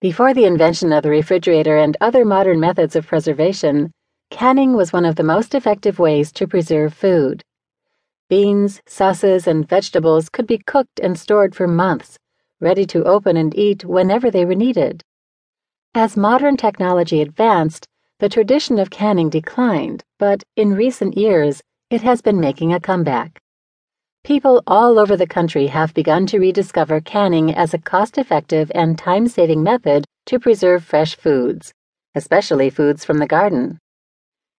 Before the invention of the refrigerator and other modern methods of preservation, canning was one of the most effective ways to preserve food. Beans, sauces, and vegetables could be cooked and stored for months, ready to open and eat whenever they were needed. As modern technology advanced, the tradition of canning declined, but in recent years, it has been making a comeback. People all over the country have begun to rediscover canning as a cost effective and time saving method to preserve fresh foods, especially foods from the garden.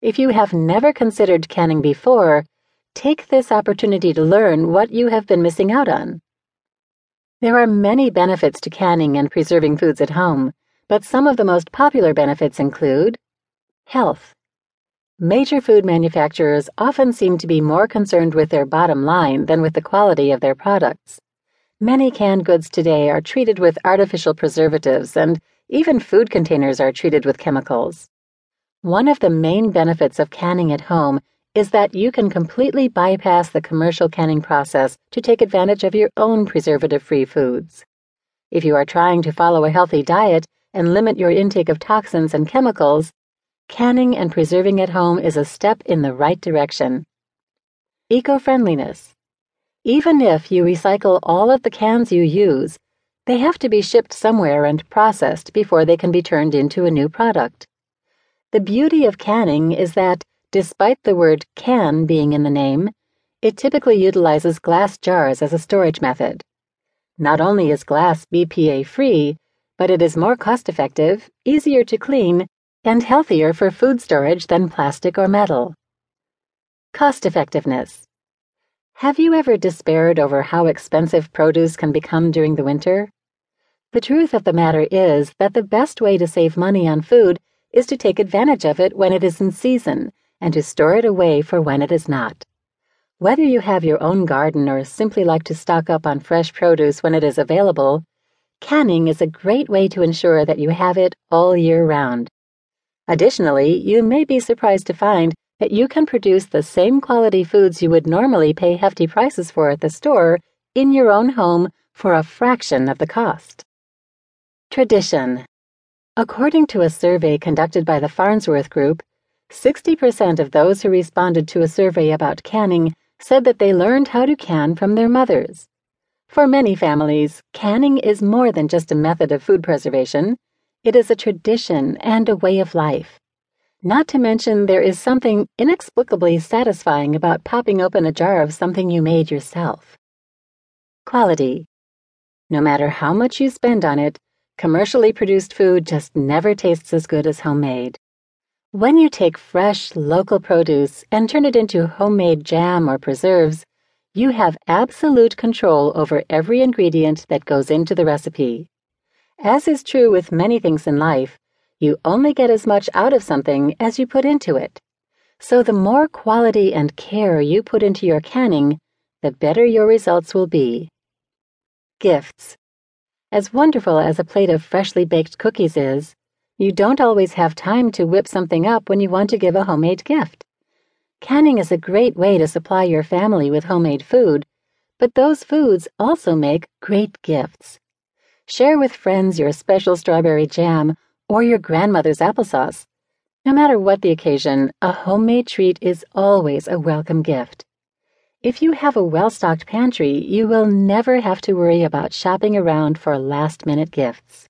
If you have never considered canning before, take this opportunity to learn what you have been missing out on. There are many benefits to canning and preserving foods at home, but some of the most popular benefits include health. Major food manufacturers often seem to be more concerned with their bottom line than with the quality of their products. Many canned goods today are treated with artificial preservatives, and even food containers are treated with chemicals. One of the main benefits of canning at home is that you can completely bypass the commercial canning process to take advantage of your own preservative free foods. If you are trying to follow a healthy diet and limit your intake of toxins and chemicals, canning and preserving at home is a step in the right direction. Eco friendliness. Even if you recycle all of the cans you use, they have to be shipped somewhere and processed before they can be turned into a new product. The beauty of canning is that, despite the word can being in the name, it typically utilizes glass jars as a storage method. Not only is glass BPA free, but it is more cost effective, easier to clean, and healthier for food storage than plastic or metal. Cost effectiveness. Have you ever despaired over how expensive produce can become during the winter? The truth of the matter is that the best way to save money on food is to take advantage of it when it is in season and to store it away for when it is not. Whether you have your own garden or simply like to stock up on fresh produce when it is available, canning is a great way to ensure that you have it all year round. Additionally, you may be surprised to find that you can produce the same quality foods you would normally pay hefty prices for at the store in your own home for a fraction of the cost. Tradition. According to a survey conducted by the Farnsworth Group, 60% of those who responded to a survey about canning said that they learned how to can from their mothers. For many families, canning is more than just a method of food preservation. It is a tradition and a way of life. Not to mention, there is something inexplicably satisfying about popping open a jar of something you made yourself. Quality. No matter how much you spend on it, commercially produced food just never tastes as good as homemade. When you take fresh, local produce and turn it into homemade jam or preserves, you have absolute control over every ingredient that goes into the recipe. As is true with many things in life, you only get as much out of something as you put into it. So the more quality and care you put into your canning, the better your results will be. Gifts. As wonderful as a plate of freshly baked cookies is, you don't always have time to whip something up when you want to give a homemade gift. Canning is a great way to supply your family with homemade food, but those foods also make great gifts. Share with friends your special strawberry jam or your grandmother's applesauce. No matter what the occasion, a homemade treat is always a welcome gift. If you have a well stocked pantry, you will never have to worry about shopping around for last minute gifts.